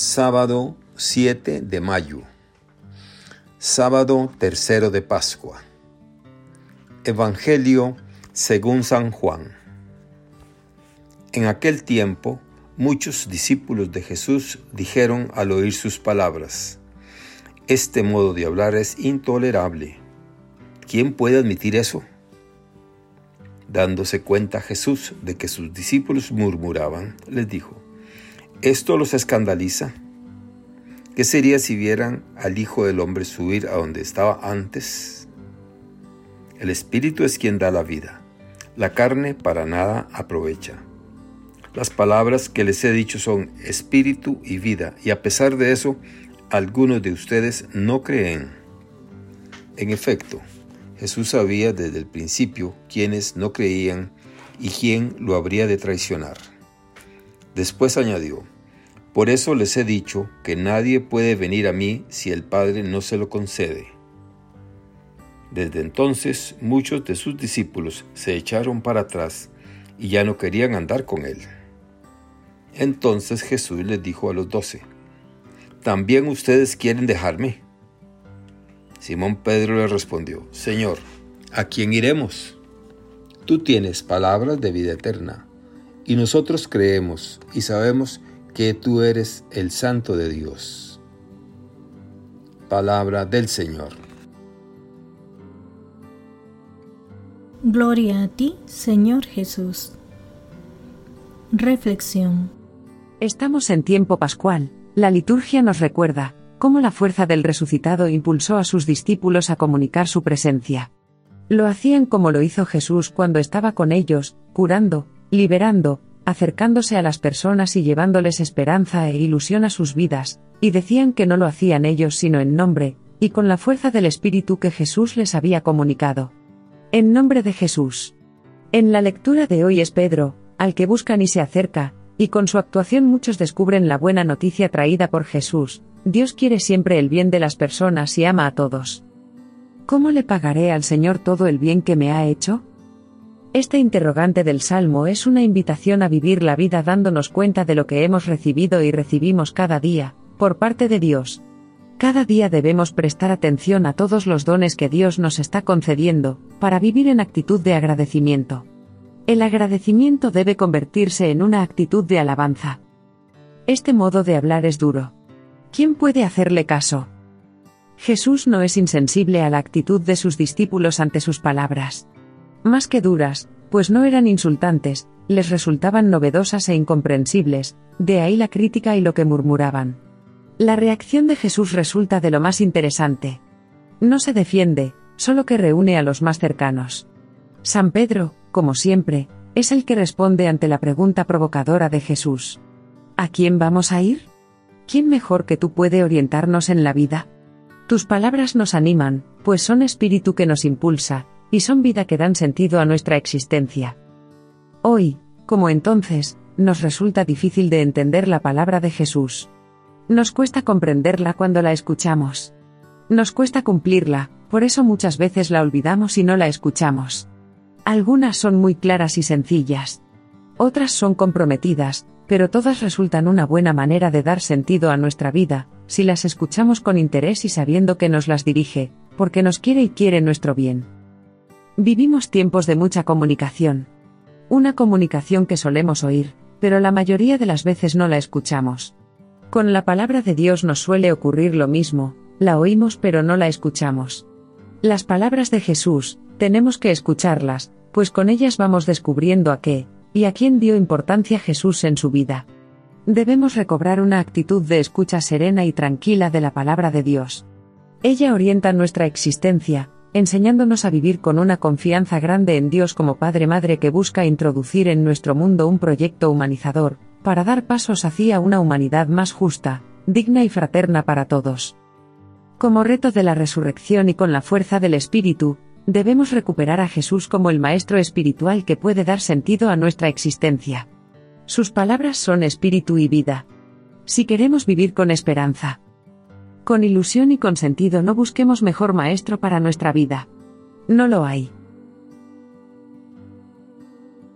Sábado 7 de mayo. Sábado tercero de Pascua. Evangelio según San Juan. En aquel tiempo, muchos discípulos de Jesús dijeron al oír sus palabras, Este modo de hablar es intolerable. ¿Quién puede admitir eso? Dándose cuenta Jesús de que sus discípulos murmuraban, les dijo, ¿Esto los escandaliza? ¿Qué sería si vieran al Hijo del Hombre subir a donde estaba antes? El Espíritu es quien da la vida. La carne para nada aprovecha. Las palabras que les he dicho son espíritu y vida, y a pesar de eso, algunos de ustedes no creen. En efecto, Jesús sabía desde el principio quiénes no creían y quién lo habría de traicionar. Después añadió, Por eso les he dicho que nadie puede venir a mí si el Padre no se lo concede. Desde entonces muchos de sus discípulos se echaron para atrás y ya no querían andar con él. Entonces Jesús les dijo a los doce, ¿también ustedes quieren dejarme? Simón Pedro le respondió, Señor, ¿a quién iremos? Tú tienes palabras de vida eterna y nosotros creemos y sabemos que tú eres el Santo de Dios. Palabra del Señor. Gloria a ti, Señor Jesús. Reflexión. Estamos en tiempo pascual. La liturgia nos recuerda cómo la fuerza del resucitado impulsó a sus discípulos a comunicar su presencia. Lo hacían como lo hizo Jesús cuando estaba con ellos, curando, liberando, acercándose a las personas y llevándoles esperanza e ilusión a sus vidas, y decían que no lo hacían ellos sino en nombre, y con la fuerza del Espíritu que Jesús les había comunicado. En nombre de Jesús. En la lectura de hoy es Pedro, al que buscan y se acerca, y con su actuación muchos descubren la buena noticia traída por Jesús, Dios quiere siempre el bien de las personas y ama a todos. ¿Cómo le pagaré al Señor todo el bien que me ha hecho? Este interrogante del Salmo es una invitación a vivir la vida dándonos cuenta de lo que hemos recibido y recibimos cada día, por parte de Dios. Cada día debemos prestar atención a todos los dones que Dios nos está concediendo, para vivir en actitud de agradecimiento. El agradecimiento debe convertirse en una actitud de alabanza. Este modo de hablar es duro. ¿Quién puede hacerle caso? Jesús no es insensible a la actitud de sus discípulos ante sus palabras más que duras, pues no eran insultantes, les resultaban novedosas e incomprensibles, de ahí la crítica y lo que murmuraban. La reacción de Jesús resulta de lo más interesante. No se defiende, solo que reúne a los más cercanos. San Pedro, como siempre, es el que responde ante la pregunta provocadora de Jesús. ¿A quién vamos a ir? ¿Quién mejor que tú puede orientarnos en la vida? Tus palabras nos animan, pues son espíritu que nos impulsa, y son vida que dan sentido a nuestra existencia. Hoy, como entonces, nos resulta difícil de entender la palabra de Jesús. Nos cuesta comprenderla cuando la escuchamos. Nos cuesta cumplirla, por eso muchas veces la olvidamos y no la escuchamos. Algunas son muy claras y sencillas. Otras son comprometidas, pero todas resultan una buena manera de dar sentido a nuestra vida, si las escuchamos con interés y sabiendo que nos las dirige, porque nos quiere y quiere nuestro bien. Vivimos tiempos de mucha comunicación. Una comunicación que solemos oír, pero la mayoría de las veces no la escuchamos. Con la palabra de Dios nos suele ocurrir lo mismo, la oímos pero no la escuchamos. Las palabras de Jesús, tenemos que escucharlas, pues con ellas vamos descubriendo a qué, y a quién dio importancia Jesús en su vida. Debemos recobrar una actitud de escucha serena y tranquila de la palabra de Dios. Ella orienta nuestra existencia, enseñándonos a vivir con una confianza grande en Dios como Padre Madre que busca introducir en nuestro mundo un proyecto humanizador, para dar pasos hacia una humanidad más justa, digna y fraterna para todos. Como reto de la resurrección y con la fuerza del Espíritu, debemos recuperar a Jesús como el Maestro espiritual que puede dar sentido a nuestra existencia. Sus palabras son espíritu y vida. Si queremos vivir con esperanza, con ilusión y con sentido no busquemos mejor maestro para nuestra vida. No lo hay.